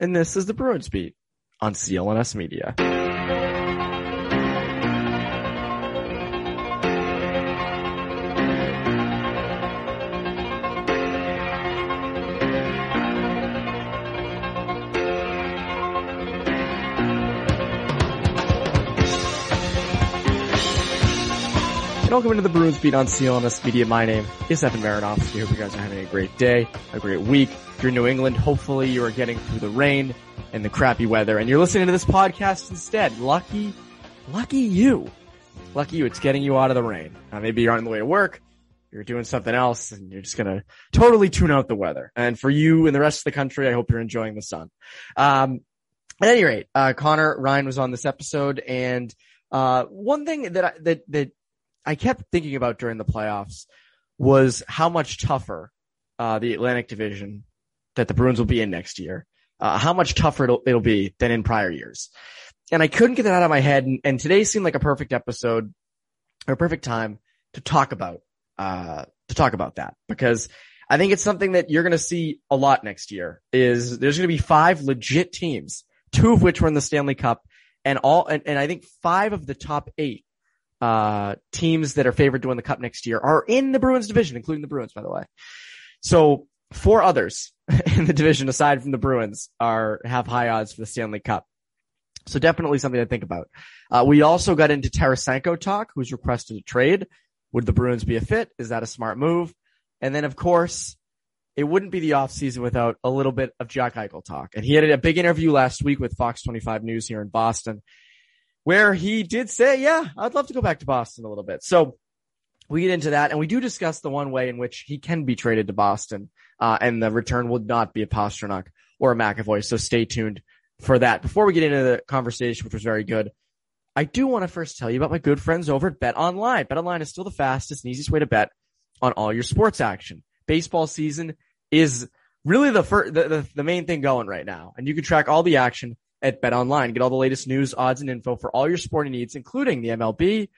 and this is the Bruins Beat on CLNS Media. Welcome into the Bruins Beat on CLNS Media. My name is Evan Marinofsky. Hope you guys are having a great day, a great week. If you're in New England, hopefully you are getting through the rain and the crappy weather and you're listening to this podcast instead. Lucky, lucky you. Lucky you. It's getting you out of the rain. Uh, maybe you're on the way to work. You're doing something else and you're just going to totally tune out the weather. And for you and the rest of the country, I hope you're enjoying the sun. Um, at any rate, uh, Connor Ryan was on this episode and, uh, one thing that I, that, that I kept thinking about during the playoffs was how much tougher uh, the Atlantic Division that the Bruins will be in next year, uh, how much tougher it'll, it'll be than in prior years. And I couldn't get that out of my head. And, and today seemed like a perfect episode or perfect time to talk about, uh, to talk about that because I think it's something that you're going to see a lot next year is there's going to be five legit teams, two of which were in the Stanley Cup and all, and, and I think five of the top eight uh, teams that are favored to win the cup next year are in the Bruins division, including the Bruins, by the way. So four others in the division aside from the Bruins are, have high odds for the Stanley Cup. So definitely something to think about. Uh, we also got into Tarasenko talk, who's requested a trade. Would the Bruins be a fit? Is that a smart move? And then of course, it wouldn't be the offseason without a little bit of Jack Eichel talk. And he had a big interview last week with Fox 25 News here in Boston where he did say, yeah, I'd love to go back to Boston a little bit. So we get into that and we do discuss the one way in which he can be traded to Boston. Uh, and the return would not be a Pastrnak or a McAvoy. So stay tuned for that. Before we get into the conversation, which was very good, I do want to first tell you about my good friends over at Bet Online. Bet Online is still the fastest and easiest way to bet on all your sports action. Baseball season is really the first, the, the, the main thing going right now. And you can track all the action at Bet Online. Get all the latest news, odds, and info for all your sporting needs, including the MLB,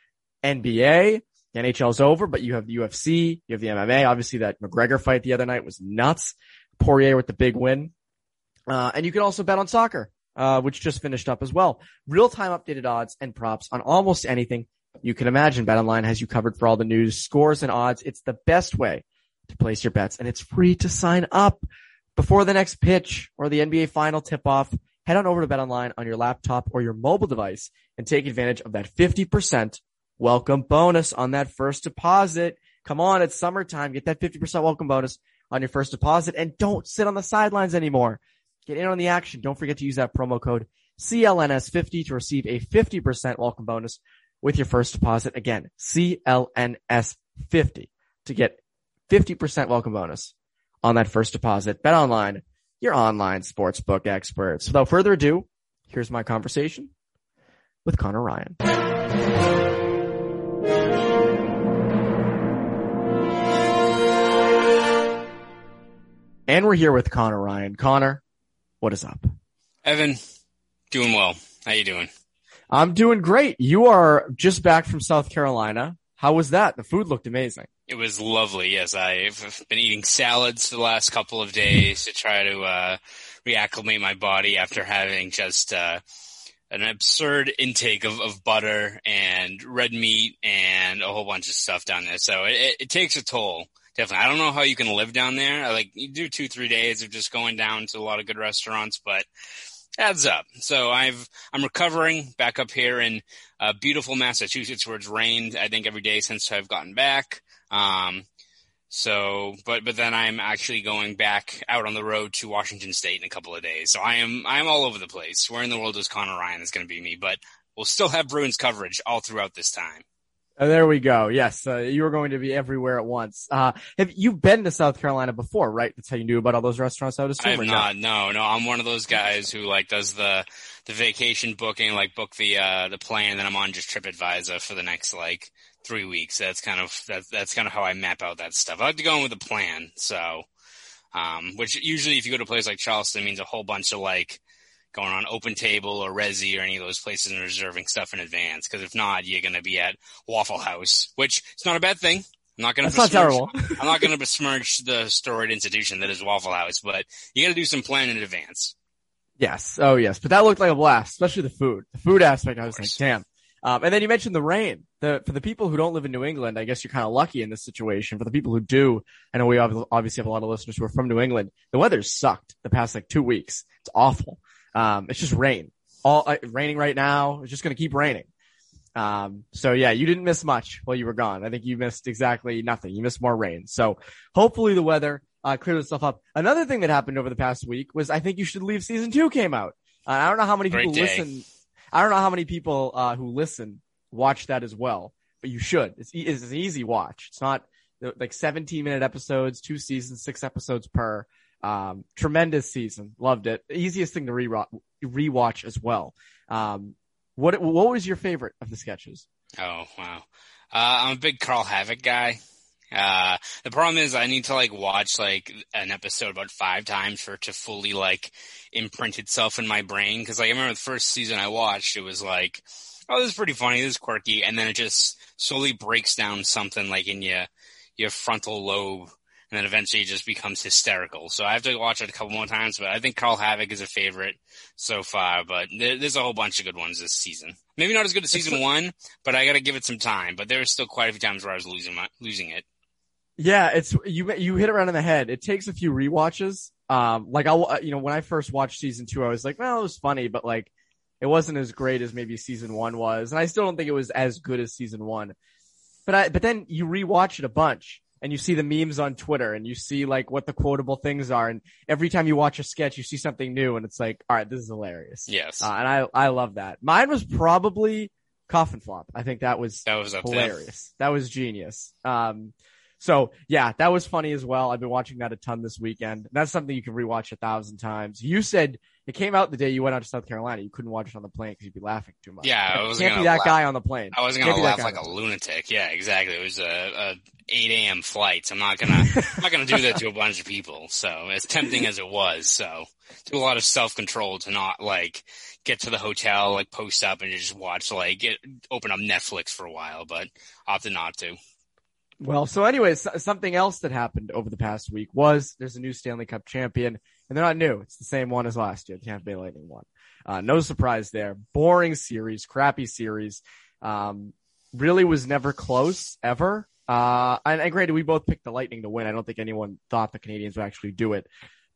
NBA. The NHL's over, but you have the UFC, you have the MMA. Obviously, that McGregor fight the other night was nuts. Poirier with the big win. Uh, and you can also bet on soccer, uh, which just finished up as well. Real time updated odds and props on almost anything you can imagine. Bet Online has you covered for all the news, scores, and odds. It's the best way to place your bets, and it's free to sign up before the next pitch or the NBA final tip off head on over to BetOnline on your laptop or your mobile device and take advantage of that 50% welcome bonus on that first deposit. Come on, it's summertime. Get that 50% welcome bonus on your first deposit and don't sit on the sidelines anymore. Get in on the action. Don't forget to use that promo code CLNS50 to receive a 50% welcome bonus with your first deposit. Again, CLNS50 to get 50% welcome bonus on that first deposit. Bet online your online sportsbook experts. Without further ado, here's my conversation with Connor Ryan. And we're here with Connor Ryan. Connor, what is up? Evan, doing well. How you doing? I'm doing great. You are just back from South Carolina. How was that? The food looked amazing. It was lovely. Yes, I've been eating salads the last couple of days to try to uh, reacclimate my body after having just uh, an absurd intake of, of butter and red meat and a whole bunch of stuff down there. So it, it takes a toll. Definitely. I don't know how you can live down there. Like you do two, three days of just going down to a lot of good restaurants, but adds up. So I've I'm recovering back up here in uh, beautiful Massachusetts, where it's rained I think every day since I've gotten back. Um, so, but but then I'm actually going back out on the road to Washington State in a couple of days. So I am I am all over the place. Where in the world is Connor Ryan is going to be me? But we'll still have Bruins coverage all throughout this time. Oh, there we go. Yes, uh, you are going to be everywhere at once. Uh, have you been to South Carolina before? Right, that's how you knew about all those restaurants. I would assume. I have not. No? no, no. I'm one of those guys who like does the the vacation booking, like book the uh the plane, and then I'm on just TripAdvisor for the next like three weeks. That's kind of that's that's kind of how I map out that stuff. I like to go in with a plan. So, um, which usually if you go to a place like Charleston means a whole bunch of like going on Open Table or Resy or any of those places and reserving stuff in advance. Because if not, you're going to be at Waffle House, which is not a bad thing. I'm not going to. That's not terrible. I'm not going to besmirch the storied institution that is Waffle House, but you got to do some planning in advance. Yes. Oh, yes. But that looked like a blast, especially the food. The food aspect, I was like, damn. Um, and then you mentioned the rain. The, for the people who don't live in New England, I guess you're kind of lucky in this situation. For the people who do, I know we obviously have a lot of listeners who are from New England. The weather's sucked the past like two weeks. It's awful. Um, it's just rain. All uh, raining right now. It's just going to keep raining. Um, so yeah, you didn't miss much while you were gone. I think you missed exactly nothing. You missed more rain. So hopefully the weather uh, cleared itself up. Another thing that happened over the past week was I think you should leave season two came out. Uh, I don't know how many people listen. I don't know how many people uh, who listen watch that as well, but you should. It's, it's an easy watch. It's not like 17 minute episodes, two seasons, six episodes per. Um, tremendous season. Loved it. Easiest thing to re rewatch as well. Um, what, what was your favorite of the sketches? Oh, wow. Uh, I'm a big Karl Havoc guy. Uh, the problem is I need to like watch like an episode about five times for it to fully like imprint itself in my brain. Cause like I remember the first season I watched, it was like, oh, this is pretty funny. This is quirky. And then it just slowly breaks down something like in your, your frontal lobe and then eventually it just becomes hysterical. So I have to watch it a couple more times, but I think Karl Havoc is a favorite so far, but there, there's a whole bunch of good ones this season. Maybe not as good as season one, but I got to give it some time. But there still quite a few times where I was losing my, losing it. Yeah, it's you. You hit it right on the head. It takes a few re-watches. Um, like I, you know, when I first watched season two, I was like, well, it was funny, but like, it wasn't as great as maybe season one was, and I still don't think it was as good as season one. But I, but then you re-watch it a bunch, and you see the memes on Twitter, and you see like what the quotable things are, and every time you watch a sketch, you see something new, and it's like, all right, this is hilarious. Yes, uh, and I, I love that. Mine was probably Coffin Flop. I think that was that was hilarious. That was genius. Um, so yeah, that was funny as well. I've been watching that a ton this weekend. That's something you can rewatch a thousand times. You said it came out the day you went out to South Carolina. You couldn't watch it on the plane because you'd be laughing too much. Yeah, I was can't be that laugh. guy on the plane. I wasn't gonna laugh like a lunatic. Yeah, exactly. It was a, a 8 a.m. flight. I'm not gonna I'm not gonna do that to a bunch of people. So as tempting as it was, so do a lot of self control to not like get to the hotel, like post up and just watch like get, open up Netflix for a while, but opted not to. Well, so anyways, something else that happened over the past week was there's a new Stanley Cup champion, and they're not new. It's the same one as last year, the Tampa Bay Lightning one. Uh, no surprise there. Boring series, crappy series. Um, really was never close ever. Uh, and, and granted, we both picked the Lightning to win. I don't think anyone thought the Canadiens would actually do it,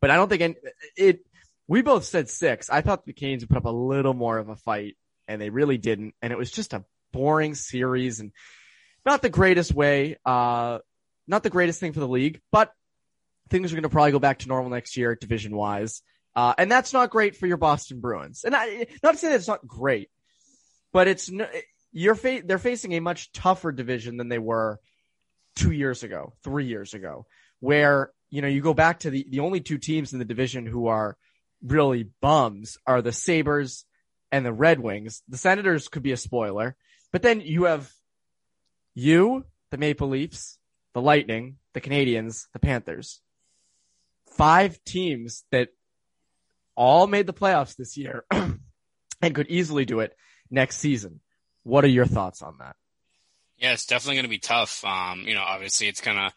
but I don't think any, it. We both said six. I thought the Canes would put up a little more of a fight, and they really didn't. And it was just a boring series and not the greatest way, uh, not the greatest thing for the league, but things are going to probably go back to normal next year, division wise. Uh, and that's not great for your Boston Bruins. And I, not to say that it's not great, but it's, you're fa- they're facing a much tougher division than they were two years ago, three years ago, where, you know, you go back to the, the only two teams in the division who are really bums are the Sabres and the Red Wings. The Senators could be a spoiler, but then you have you, the Maple Leafs, the Lightning, the Canadiens, the Panthers. Five teams that all made the playoffs this year and could easily do it next season. What are your thoughts on that? Yeah, it's definitely going to be tough. Um, you know, obviously it's going to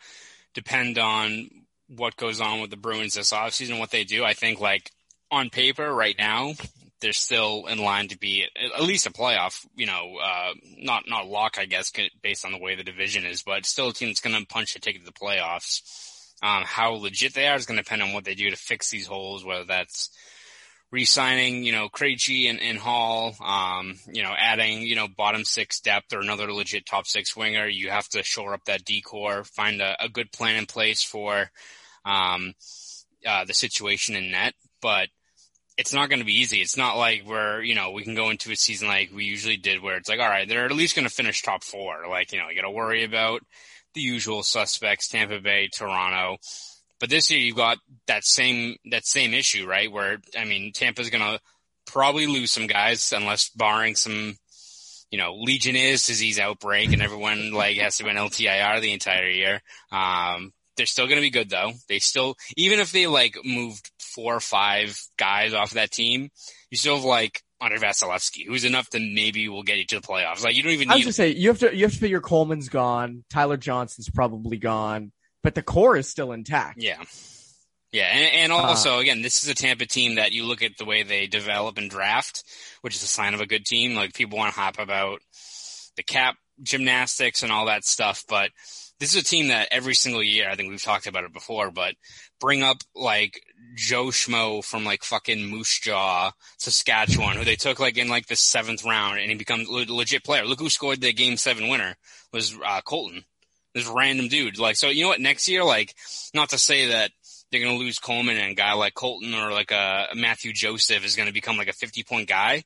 depend on what goes on with the Bruins this offseason, what they do. I think like on paper right now, they're still in line to be at least a playoff, you know, uh, not, not lock, I guess, based on the way the division is, but still a team that's going to punch a ticket to the playoffs. Um, how legit they are is going to depend on what they do to fix these holes, whether that's re-signing, you know, Krejci and, and Hall, um, you know, adding, you know, bottom six depth or another legit top six winger. You have to shore up that D core, find a, a good plan in place for, um, uh, the situation in net. But it's not going to be easy. It's not like where, you know, we can go into a season like we usually did where it's like, all right, they're at least going to finish top four. Like, you know, you got to worry about the usual suspects, Tampa Bay, Toronto. But this year you've got that same, that same issue, right? Where, I mean, Tampa's going to probably lose some guys unless barring some, you know, Legionnaires disease outbreak and everyone like has to be an LTIR the entire year. Um, they're still going to be good though. They still, even if they like moved four or five guys off of that team, you still have like Andrei Vasilevskiy, who's enough to maybe we'll get you to the playoffs. Like you don't even need. I was gonna say you have to you have to figure Coleman's gone, Tyler Johnson's probably gone, but the core is still intact. Yeah. Yeah, and, and also uh, again, this is a Tampa team that you look at the way they develop and draft, which is a sign of a good team. Like people want to hop about the cap gymnastics and all that stuff, but this is a team that every single year, I think we've talked about it before, but bring up like Joe Schmo from like fucking Moose Jaw, Saskatchewan, who they took like in like the seventh round and he becomes a legit player. Look who scored the game seven winner was uh, Colton. This random dude. Like, so you know what? Next year, like, not to say that they're to lose Coleman and a guy like Colton or like a, a Matthew Joseph is to become like a 50 point guy,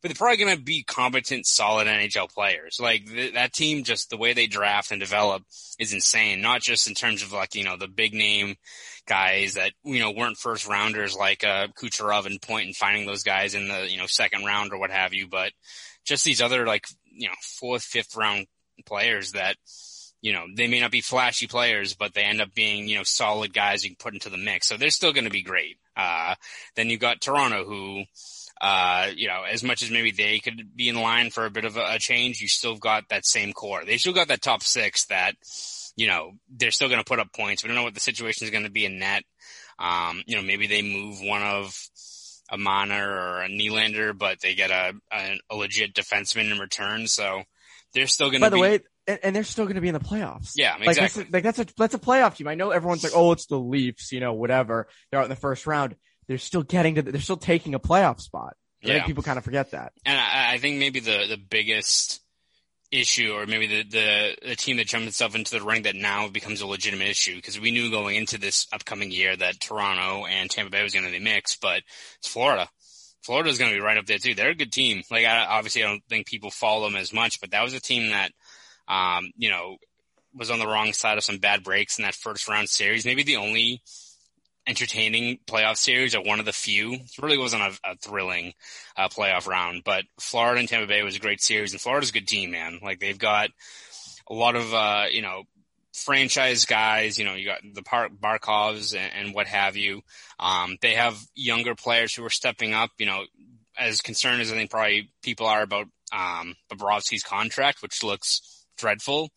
but they're probably to be competent, solid NHL players. Like th- that team, just the way they draft and develop is insane. Not just in terms of like, you know, the big name guys that, you know, weren't first rounders like, uh, Kucherov and Point and finding those guys in the, you know, second round or what have you, but just these other like, you know, fourth, fifth round players that, you know, they may not be flashy players, but they end up being, you know, solid guys you can put into the mix. So they're still going to be great. Uh, then you've got Toronto who, uh, you know, as much as maybe they could be in line for a bit of a, a change, you still got that same core. They still got that top six that, you know, they're still going to put up points. We don't know what the situation is going to be in net. Um, you know, maybe they move one of a Marner or a Nylander, but they get a, a, a legit defenseman in return. So they're still going to By the be, way, and, and they're still going to be in the playoffs. Yeah, Like that's, exactly. a, like that's a that's a playoff team. I know everyone's like, oh, it's the Leafs, you know, whatever. They're out in the first round. They're still getting to. The, they're still taking a playoff spot. Yeah. people kind of forget that. and I, I think maybe the the biggest issue, or maybe the, the the team that jumped itself into the ring that now becomes a legitimate issue, because we knew going into this upcoming year that Toronto and Tampa Bay was going to be mixed, but it's Florida. Florida's going to be right up there too. They're a good team. Like I, obviously, I don't think people follow them as much, but that was a team that, um, you know, was on the wrong side of some bad breaks in that first round series. Maybe the only entertaining playoff series or one of the few. It really wasn't a, a thrilling uh, playoff round, but Florida and Tampa Bay was a great series, and Florida's a good team, man. Like they've got a lot of uh, you know franchise guys. You know, you got the Par- Barkovs and, and what have you. Um, they have younger players who are stepping up. You know, as concerned as I think probably people are about um, Bobrovsky's contract, which looks dreadful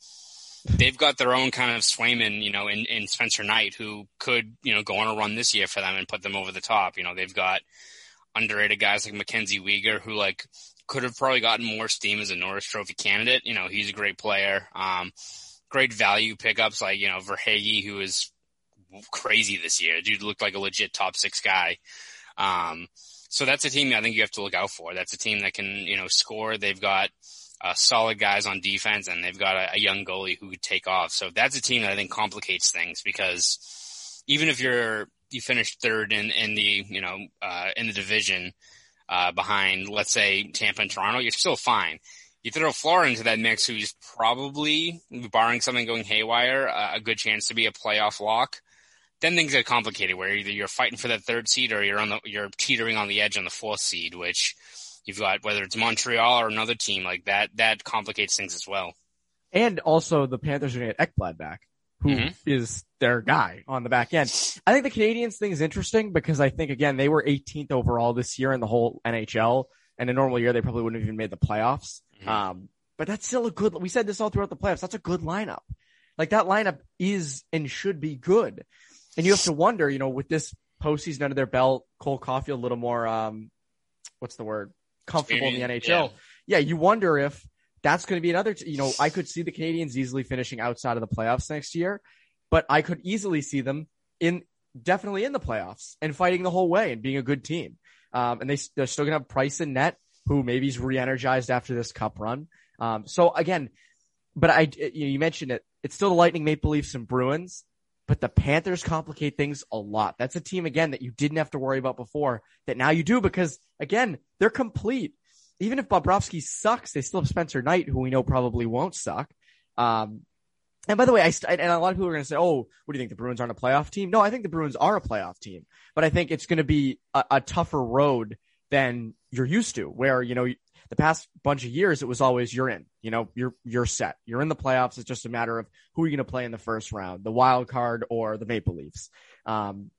they've got their own kind of Swayman, you know, in, in Spencer Knight, who could, you know, go on a run this year for them and put them over the top. You know, they've got underrated guys like Mackenzie Weegar, who like could have probably gotten more steam as a Norris Trophy candidate. You know, he's a great player. Um, great value pickups like, you know, Verhaeghe, who is crazy this year. Dude looked like a legit top six guy. Um, so that's a team I think you have to look out for. That's a team that can, you know, score. They've got, uh, solid guys on defense, and they've got a, a young goalie who could take off. So that's a team that I think complicates things because even if you're you finish third in in the you know uh, in the division uh, behind let's say Tampa and Toronto, you're still fine. You throw Florida into that mix, who's probably barring something going haywire, a good chance to be a playoff lock. Then things get complicated, where either you're fighting for that third seed or you're on the you're teetering on the edge on the fourth seed, which you've got whether it's Montreal or another team like that, that complicates things as well. And also the Panthers are going to get Ekblad back, who is Mhm. their guy on the back end. I think the Canadiens thing is interesting because I think again, they were 18th overall this year in the whole NHL. And in a normal year, they probably wouldn't have even made the playoffs. Mhm. Um, but that's still a good, we said this all throughout the playoffs. That's a good lineup. Like that lineup is and should be good. And you have to wonder, you know, with this postseason under their belt, Cole Caufield a little more, um, what's the word? Comfortable in the NHL yeah, you wonder if that's going to be another, t- you know, I could see the Canadiens easily finishing outside of the playoffs next year, but I could easily see them in definitely in the playoffs and fighting the whole way and being a good team. Um, and they, they're still going to have Price and Net, who maybe is re-energized after this cup run. Um, so again, but I, you, know, you mentioned it. It's still the Lightning, Maple Leafs, and Bruins. But the Panthers complicate things a lot. That's a team again that you didn't have to worry about before that now you do because again, they're complete. Even if Bobrovsky sucks, they still have Spencer Knight, who we know probably won't suck. Um, and by the way, I and a lot of people are going to say, "Oh, what do you think the Bruins aren't a playoff team?" No, I think the Bruins are a playoff team, but I think it's going to be a, a tougher road than you're used to, where you know the past bunch of years, it was always you're in, you know, you're, you're set. You're in the playoffs. It's just a matter of who you're you going to play in the first round, the wild card or the Maple Leafs. Um,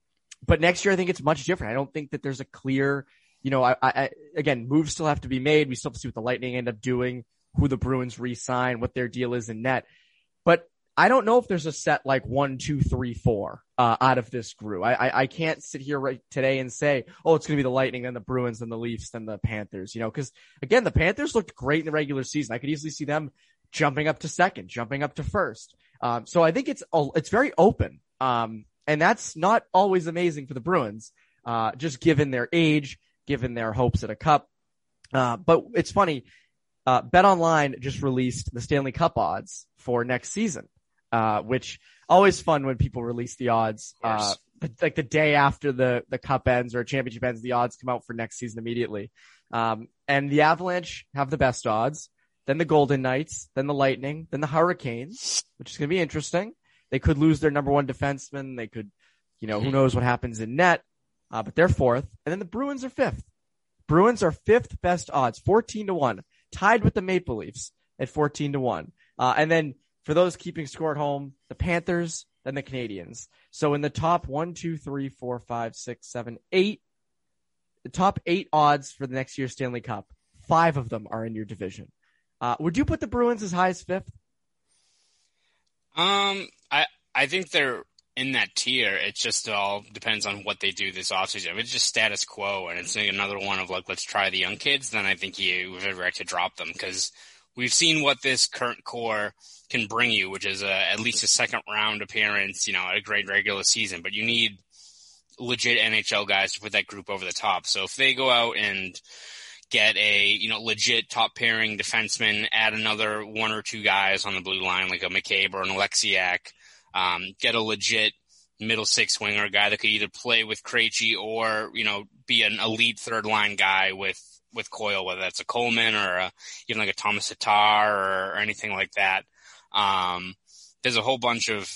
but next year, I think it's much different. I don't think that there's a clear, you know, I, I, again, moves still have to be made. We still have to see what the Lightning end up doing, who the Bruins re-sign, what their deal is in net. But I don't know if there's a set like one, two, three, four uh, out of this group. I, I, I can't sit here right today and say, oh, it's going to be the Lightning, then the Bruins, then the Leafs, then the Panthers. You know, because again, the Panthers looked great in the regular season. I could easily see them jumping up to second, jumping up to first. Um, so I think it's it's very open, um, and that's not always amazing for the Bruins, uh, just given their age, given their hopes at a cup. Uh, but it's funny. Uh, Bet Online just released the Stanley Cup odds for next season uh, which always fun when people release the odds. Uh, like the day after the, the cup ends or championship ends, the odds come out for next season immediately. Um, and the Avalanche have the best odds, then the Golden Knights, then the Lightning, then the Hurricanes, which is going to be interesting. They could lose their number one defenseman. They could, you know, who mm-hmm. knows what happens in net. Uh, but they're fourth. And then the Bruins are fifth. Bruins are fifth best odds, 14 to 1, tied with the Maple Leafs at 14 to 1. Uh, and then for those keeping score at home, the Panthers, then the Canadiens. So in the top one, two, three, four, five, six, seven, eight, the top eight odds for the next year's Stanley Cup, five of them are in your division. Uh, would you put the Bruins as high as fifth? Um, I I think they're in that tier. It just all depends on what they do this offseason. If it's just status quo and it's another one of like let's try the young kids, then I think you would have right to drop them because we've seen what this current core can bring you, which is a, at least a second round appearance, you know, a great regular season. But you need legit NHL guys to put that group over the top. So if they go out and get a you know legit top pairing defenseman, add another one or two guys on the blue line like a McCabe or an Oleksiak, um, get a legit middle six winger guy that could either play with Krejci or you know be an elite third line guy with with Coyle, whether that's a Coleman or a, even like a Thomas Tatar or, or anything like that. Um, there's a whole bunch of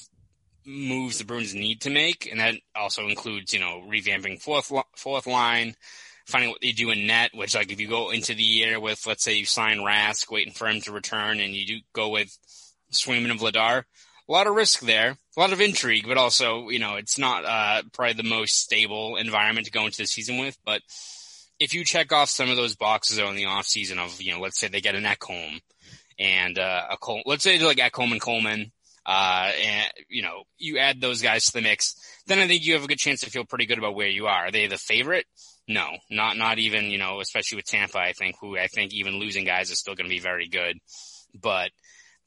moves the Bruins need to make, and that also includes, you know, revamping fourth fourth line, finding what they do in net. Which, like, if you go into the year with, let's say, you sign Rask, waiting for him to return, and you do go with Swayman and Vladar, a lot of risk there, a lot of intrigue, but also, you know, it's not uh, probably the most stable environment to go into the season with. But if you check off some of those boxes on the off season of, you know, let's say they get an Ekholm and uh, a Col- let's say like Ekholm and Coleman, uh, and you know, you add those guys to the mix, then I think you have a good chance to feel pretty good about where you are. Are they the favorite? No, not not even you know, especially with Tampa. I think who I think even losing guys is still going to be very good, but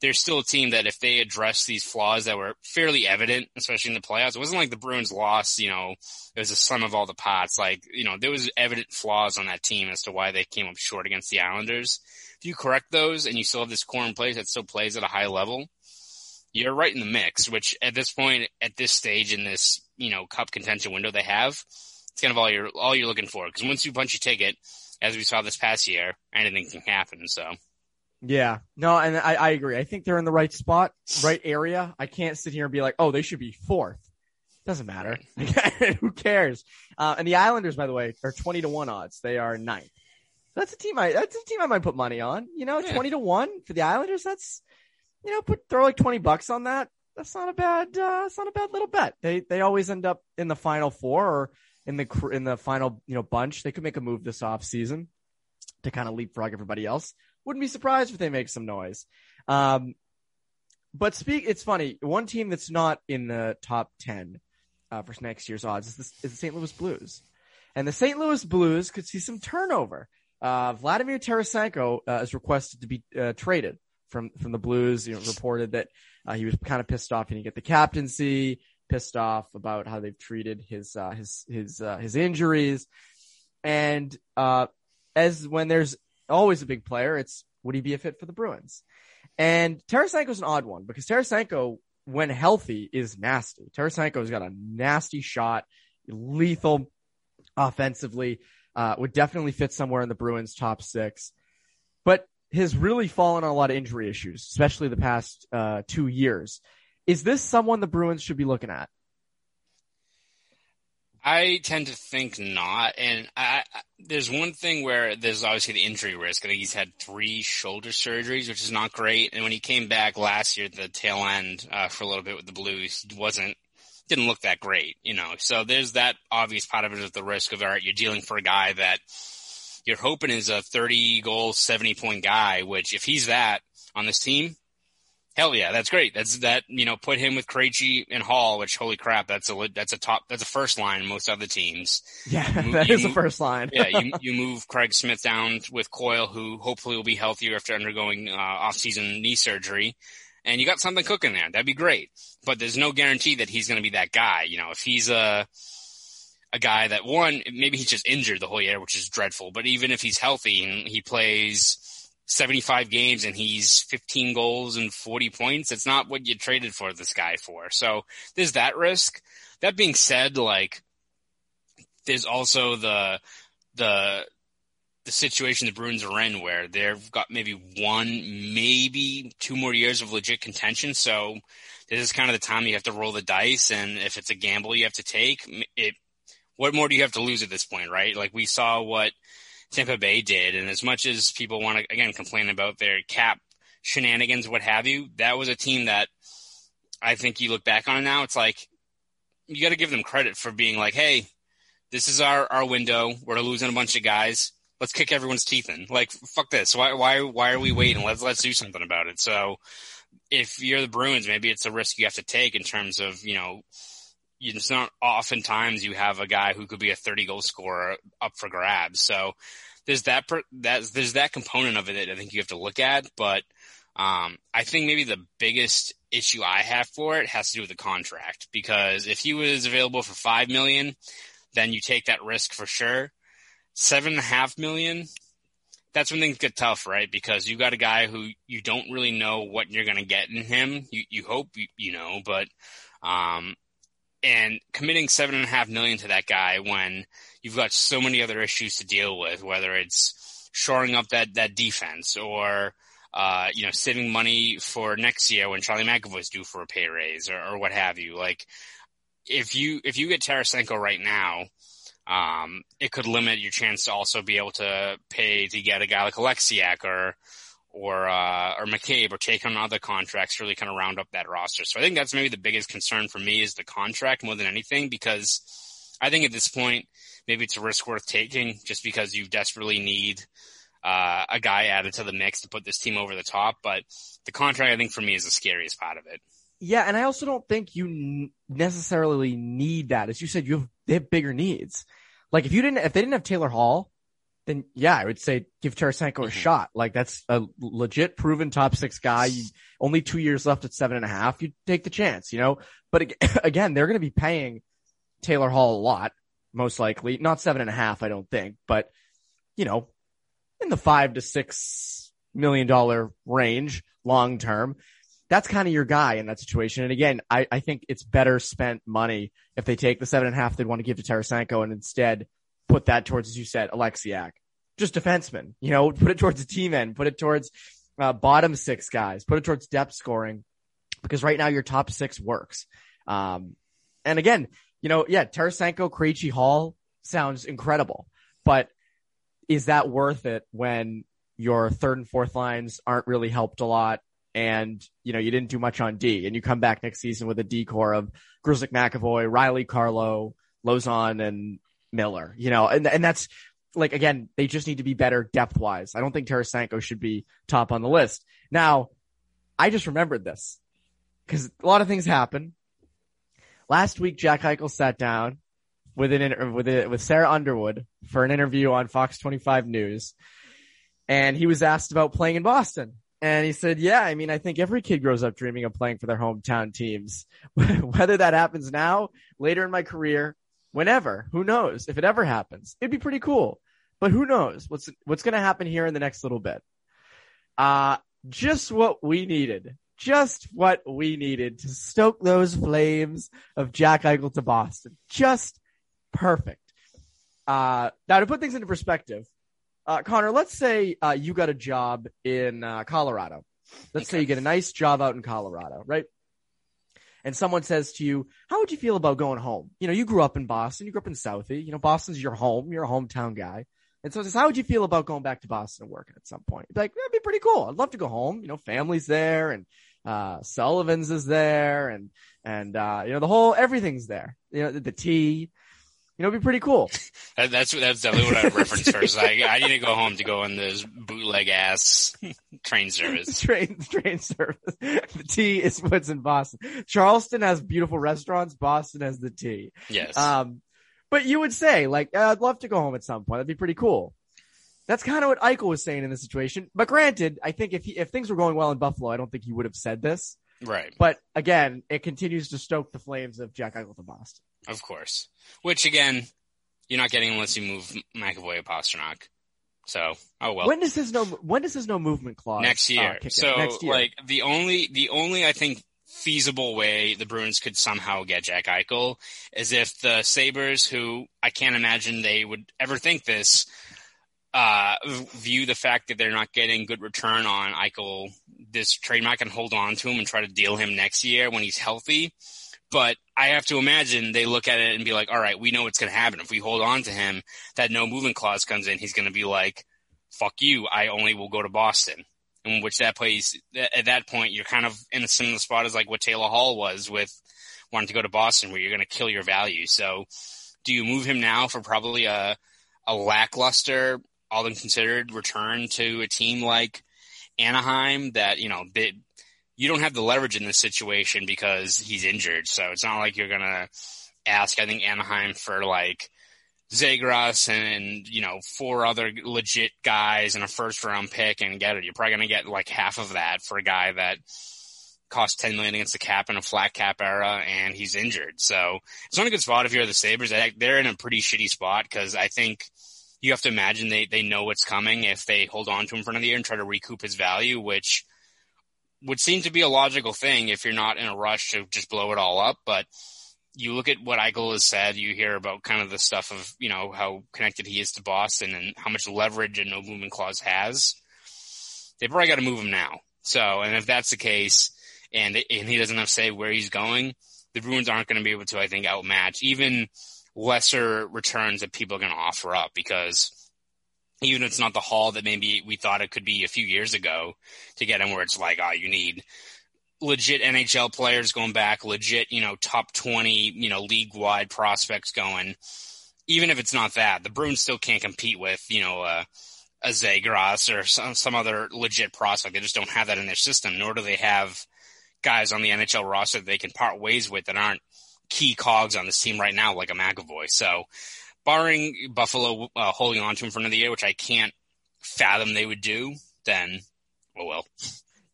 there's still a team that if they address these flaws that were fairly evident, especially in the playoffs, it wasn't like the Bruins lost, you know, it was a sum of all the parts. Like, you know, there was evident flaws on that team as to why they came up short against the Islanders. If you correct those and you still have this core in place that still plays at a high level, you're right in the mix, which at this point, at this stage in this, you know, cup contention window they have, it's kind of all you're, all you're looking for. Cause once you punch your ticket, as we saw this past year, anything can happen. So. Yeah, no, and I, I agree. I think they're in the right spot, right area. I can't sit here and be like, oh, they should be fourth. Doesn't matter. Who cares? Uh, and the Islanders, by the way, are 20 to 1 odds. They are ninth. That's a team I, that's a team I might put money on. You know, yeah. 20 to 1 for the Islanders. That's, you know, put, throw like 20 bucks on that. That's not a bad, uh, it's not a bad little bet. They, they always end up in the final four or in the, in the final, you know, bunch. They could make a move this off season to kind of leapfrog everybody else. Wouldn't be surprised if they make some noise. Um, but speak, it's funny. One team that's not in the top 10 uh, for next year's odds is the, is the St. Louis Blues. And the St. Louis Blues could see some turnover. Uh, Vladimir Tarasenko uh, is requested to be uh, traded from from the Blues. You know, reported that uh, he was kind of pissed off he didn't get the captaincy, pissed off about how they've treated his uh, his his uh, his injuries, and as when there's always a big player. It's would he be a fit for the Bruins? And Tarasenko's an odd one because Tarasenko when healthy is nasty. Tarasenko's got a nasty shot, lethal offensively, uh, would definitely fit somewhere in the Bruins top six, but has really fallen on a lot of injury issues, especially the past, uh, two years. Is this someone the Bruins should be looking at? I tend to think not. And I, I, there's one thing where there's obviously the injury risk. I think he's had three shoulder surgeries, which is not great. And when he came back last year, the tail end uh, for a little bit with the Blues wasn't didn't look that great, you know. So there's that obvious part of it is the risk of all right, you're dealing for a guy that you're hoping is a 30 goal, 70 point guy. Which if he's that on this team, Hell yeah, that's great. That's that you know put him with Krejci and Hall, which holy crap, that's a that's a top that's a first line in most other teams. Yeah, you, that you move, a first line. yeah, you you move Craig Smith down with Coyle, who hopefully will be healthier after undergoing uh, off-season knee surgery, and you got something cooking there. That'd be great. But there's no guarantee that he's going to be that guy. You know, if he's a a guy that one maybe he's just injured the whole year, which is dreadful. But even if he's healthy and he plays 75 games and he's 15 goals and 40 points. It's not what you traded for this guy for. So there's that risk. That being said, like there's also the, the, the situation the Bruins are in where they've got maybe one, maybe two more years of legit contention. So this is kind of the time you have to roll the dice. And if it's a gamble you have to take, it, what more do you have to lose at this point, right? Like we saw what Tampa Bay did. And as much as people want to, again, complain about their cap shenanigans, what have you, that was a team that I think you look back on now, it's like, you got to give them credit for being like, hey, this is our, our window. We're losing a bunch of guys. Let's kick everyone's teeth in. Like, fuck this. Why, why, why are we waiting? Let's, let's do something about it. So if you're the Bruins, maybe it's a risk you have to take in terms of, you know, it's not oftentimes you have a guy who could be a 30 goal scorer up for grabs. So there's that, that there's that component of it that I think you have to look at. But, um, I think maybe the biggest issue I have for it has to do with the contract because if he was available for 5 million, then you take that risk for sure. Seven and a half million, that's when things get tough, right? Because you got a guy who you don't really know what you're going to get in him. You, you hope you, you know, but, um, and committing seven and a half million to that guy when you've got so many other issues to deal with, whether it's shoring up that, that defense or, uh, you know, saving money for next year when Charlie McAvoy's due for a pay raise or, or what have you. Like, if you, if you get Tarasenko right now, um, it could limit your chance to also be able to pay to get a guy like Oleksiak or, or uh, or McCabe or take on other contracts really kind of round up that roster. So I think that's maybe the biggest concern for me is the contract more than anything because I think at this point maybe it's a risk worth taking just because you desperately need uh, a guy added to the mix to put this team over the top. But the contract I think for me is the scariest part of it. Yeah, and I also don't think you necessarily need that. As you said, you have they have bigger needs. Like if you didn't, if they didn't have Taylor Hall, then yeah, I would say give Tarasenko mm-hmm. a shot. Like that's a legit proven top six guy. You, only two years left at seven and a half. You take the chance, you know, but again, they're going to be paying Taylor Hall a lot, most likely not seven and a half. I don't think, but you know, in the five to six million dollar range long term. That's kind of your guy in that situation. And again, I, I think it's better spent money if they take the seven and a half they'd want to give to Tarasenko and instead put that towards, as you said, Oleksiak. Just defensemen, you know, put it towards the team end, put it towards uh, bottom six guys, put it towards depth scoring because right now your top six works. Um, and again, you know, yeah, Tarasenko, Krejci, Hall sounds incredible, but is that worth it when your third and fourth lines aren't really helped a lot? And, you know, you didn't do much on D and you come back next season with a D core of Grzelcyk McAvoy, Reilly Carlo, Lauzon and Miller, you know, and, and that's like, again, they just need to be better depth wise. I don't think Tarasenko should be top on the list. Now, I just remembered this because a lot of things happen. Last week, Jack Eichel sat down with an with a, with Sarah Underwood for an interview on Fox 25 News, and he was asked about playing in Boston. And he said, yeah, I mean, I think every kid grows up dreaming of playing for their hometown teams. Whether that happens now, later in my career, whenever. Who knows if it ever happens? It'd be pretty cool, but who knows what's what's going to happen here in the next little bit? Uh, just what we needed just what we needed to stoke those flames of Jack Eichel to Boston. Just perfect. Uh, now to put things into perspective, uh, Connor, let's say uh, you got a job in uh, Colorado. Let's okay. say you get a nice job out in Colorado, right? And someone says to you, "How would you feel about going home?" You know, you grew up in Boston, you grew up in Southie. You know, Boston's your home. You're a hometown guy. And so it says, how would you feel about going back to Boston and working at some point? You'd be like, that'd be pretty cool. I'd love to go home. You know, family's there and uh, Sullivan's is there and, and, uh, you know, the whole, everything's there. You know, the, the T, you know, it'd be pretty cool. that's, that's definitely what I reference first. I, I need to go home to go on this bootleg ass train service. train, train service. The T is what's in Boston. Charleston has beautiful restaurants. Boston has the T. Yes. Um, but you would say like, I'd love to go home at some point. That'd be pretty cool. That's kind of what Eichel was saying in this situation. But granted, I think if he, if things were going well in Buffalo, I don't think he would have said this. Right. But again, it continues to stoke the flames of Jack Eichel to Boston. Of course. Which again, you're not getting unless you move McAvoy or Pastrnak. So, oh well. When does his no when does his no movement clause next year? Uh, so, next year? like the only the only I think feasible way the Bruins could somehow get Jack Eichel is if the Sabres, who I can't imagine they would ever think this, uh, view the fact that they're not getting good return on Eichel this trade mark and hold on to him and try to deal him next year when he's healthy. But I have to imagine they look at it and be like, all right, we know what's going to happen. If we hold on to him, that no movement clause comes in. He's going to be like, fuck you. I only will go to Boston. In which that place, at that point, you're kind of in a similar spot as like what Taylor Hall was with wanting to go to Boston where you're going to kill your value. So do you move him now for probably a, a lackluster all things considered, return to a team like Anaheim that, you know, they, you don't have the leverage in this situation because he's injured. So it's not like you're to ask, I think, Anaheim for like Zegras and, you know, four other legit guys and a first round pick and get it. You're probably to get like half of that for a guy that cost 10 million against the cap in a flat cap era and he's injured. So it's not a good spot if you're the Sabres. They're in a pretty shitty spot because I think – you have to imagine they, they know what's coming if they hold on to him for another year and try to recoup his value, which would seem to be a logical thing if you're not in a rush to just blow it all up. But you look at what Eichel has said, you hear about kind of the stuff of, you know, how connected he is to Boston and how much leverage a no movement clause has. They probably got to move him now. So, and if that's the case and, and he doesn't have to say where he's going, the Bruins aren't going to be able to, I think, outmatch even – lesser returns that people are going to offer up because even if it's not the haul that maybe we thought it could be a few years ago to get him where it's like, oh, you need legit NHL players going back, legit, you know, top 20, you know, league wide prospects going. Even if it's not that, the Bruins still can't compete with, you know, uh, a Zegras or some, some other legit prospect. They just don't have that in their system, nor do they have guys on the NHL roster that they can part ways with that aren't key cogs on this team right now, like a McAvoy. So, barring Buffalo uh, holding on to him for another year, which I can't fathom they would do, then oh well.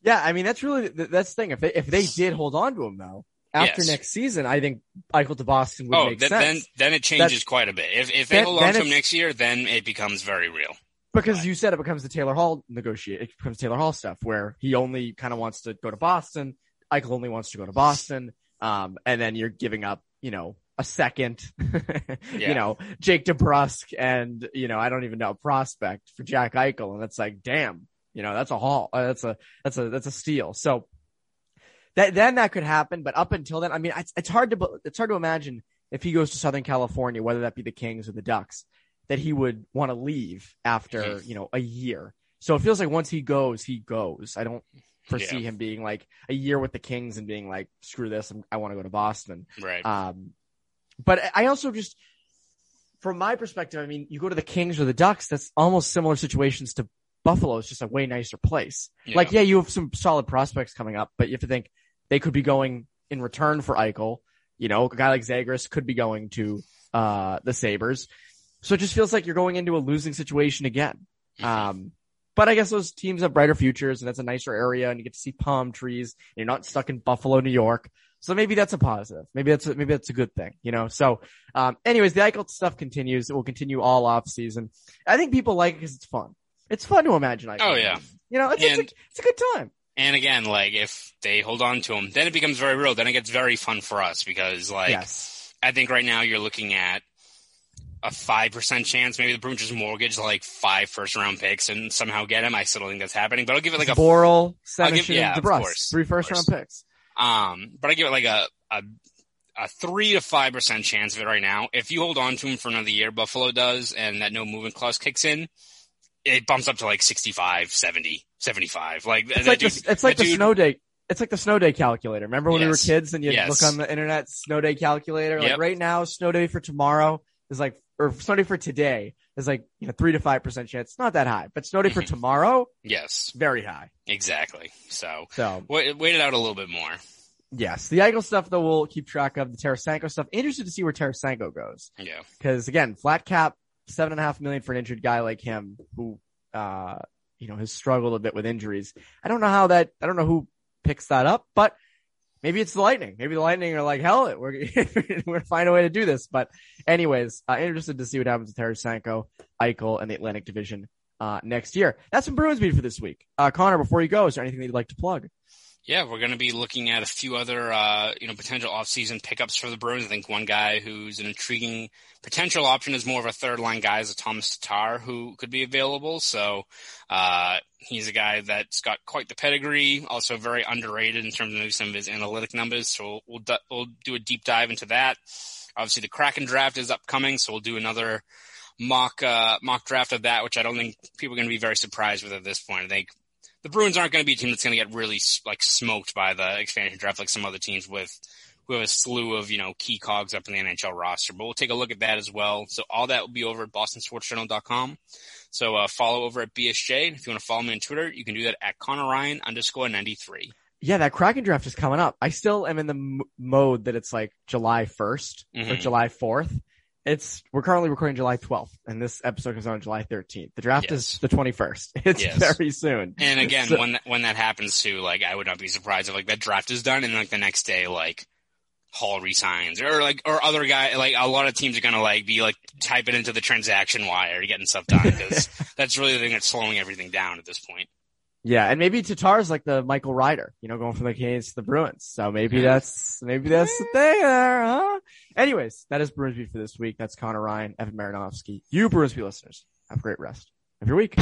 Yeah, I mean that's really that's the thing. If they if they did hold on to him though, after yes. next season, I think Eichel to Boston would oh, make th- sense. Then then it changes that's, quite a bit. If if they then, hold on to him next year, then it becomes very real. Because right. you said it becomes the Taylor Hall negotiate. It becomes Taylor Hall stuff where he only kind of wants to go to Boston. Eichel only wants to go to Boston. Um, and then you're giving up, you know, a second, yeah. you know, Jake DeBrusk and, you know, I don't even know prospect for Jack Eichel. And it's like, damn, you know, that's a haul. Uh, that's a, that's a, that's a steal. So that, then that could happen. But up until then, I mean, it's, it's hard to, it's hard to imagine if he goes to Southern California, whether that be the Kings or the Ducks, that he would want to leave after, mm-hmm. you know, a year. So it feels like once he goes, he goes. I don't, foresee yeah. him being like a year with the Kings and being like, screw this, I'm, i want to go to Boston. Right. Um, but I also just, from my perspective, I mean, you go to the Kings or the Ducks, that's almost similar situations to Buffalo. It's just a way nicer place. Yeah. Like, yeah, you have some solid prospects coming up, but you have to think they could be going in return for Eichel. You know, a guy like Zegras could be going to, uh, the Sabres. So it just feels like you're going into a losing situation again. Mm-hmm. Um, but I guess those teams have brighter futures and it's a nicer area and you get to see palm trees. And you're not stuck in Buffalo, New York. So maybe that's a positive. Maybe that's a, maybe that's a good thing, you know? So, um, anyways, the Eichel stuff continues. It will continue all off season. I think people like it because it's fun. It's fun to imagine Eichel. Oh yeah. You know, it's, it's, a, it's a good time. And again, like if they hold on to him, then it becomes very real. Then it gets very fun for us because like yes. I think right now you're looking at a five percent chance. Maybe the Bruins just mortgage like five first round picks and somehow get him. I still don't think that's happening, but I'll give it like a Borrell, I'll give- yeah, of DeBrus, course, three first round picks. Um, but I give it like a a a three to five percent chance of it right now. If you hold on to him for another year, Buffalo does, and that no movement clause kicks in, it bumps up to like 65, 70, 75. Like It's like dude, the, it's like the dude- snow day. It's like the snow day calculator. Remember when we were kids and you'd Yes. look on the internet snow day calculator? Like Yep. right now, snow day for tomorrow is like, or snow day for today is like, you know, three to five percent chance. It's not that high, but snow day for Mhm. tomorrow, Yes, very high. exactly. So So wait, wait it out a little bit more. yes, the Eichel stuff though we'll keep track of. The Tarasenko stuff. Interested to see where Tarasenko goes. Yeah. because again, flat cap, seven and a half million for an injured guy like him who, uh, you know, has struggled a bit with injuries. I don't know how that, I don't know who picks that up, but maybe it's the Lightning. Maybe the Lightning are like, hell it, we're, we're gonna find a way to do this. But anyways, uh, interested to see what happens with Tarasenko, Eichel, and the Atlantic Division, uh, next year. That's some Bruins beat for this week. Uh, Connor, before you go, is there anything that you'd like to plug? Yeah, we're going to be looking at a few other, uh, you know, potential off-season pickups for the Bruins. I think one guy who's an intriguing potential option is more of a third-line guy is a Tomas Tatar who could be available. So, uh, he's a guy that's got quite the pedigree, also very underrated in terms of some of his analytic numbers. So we'll, we'll, we'll do a deep dive into that. Obviously the Kraken draft is upcoming, so we'll do another mock, uh, mock draft of that, which I don't think people are going to be very surprised with at this point. I think the Bruins aren't going to be a team that's going to get really like smoked by the expansion draft like some other teams with who have a slew of you know key cogs up in the NHL roster. But we'll take a look at that as well. So all that will be over at BostonSportsJournal.com. So uh, follow over at BSJ. And if you want to follow me on Twitter, you can do that at Connor Ryan underscore ninety three. Yeah, that Kraken draft is coming up. I still am in the m- mode that it's like July 1st or Mhm. July 4th. It's, we're currently recording July 12th and this episode comes out on July 13th. The draft Yes. is the 21st. It's Yes. very soon. And again, So- when that, when that happens too, like I would not be surprised if like that draft is done and like the next day like Hall resigns or like or other guy like a lot of teams are gonna like be like typing into the transaction wire getting stuff done because that's really the thing that's slowing everything down at this point. Yeah. And maybe Tatar's like the Michael Ryder, you know, going from the Canadiens to the Bruins. So maybe that's, maybe that's the thing there, huh? Anyways, that is Bruins Beat for this week. That's Connor Ryan, Evan Marinofsky. You Bruins Beat listeners, have a great rest of your week.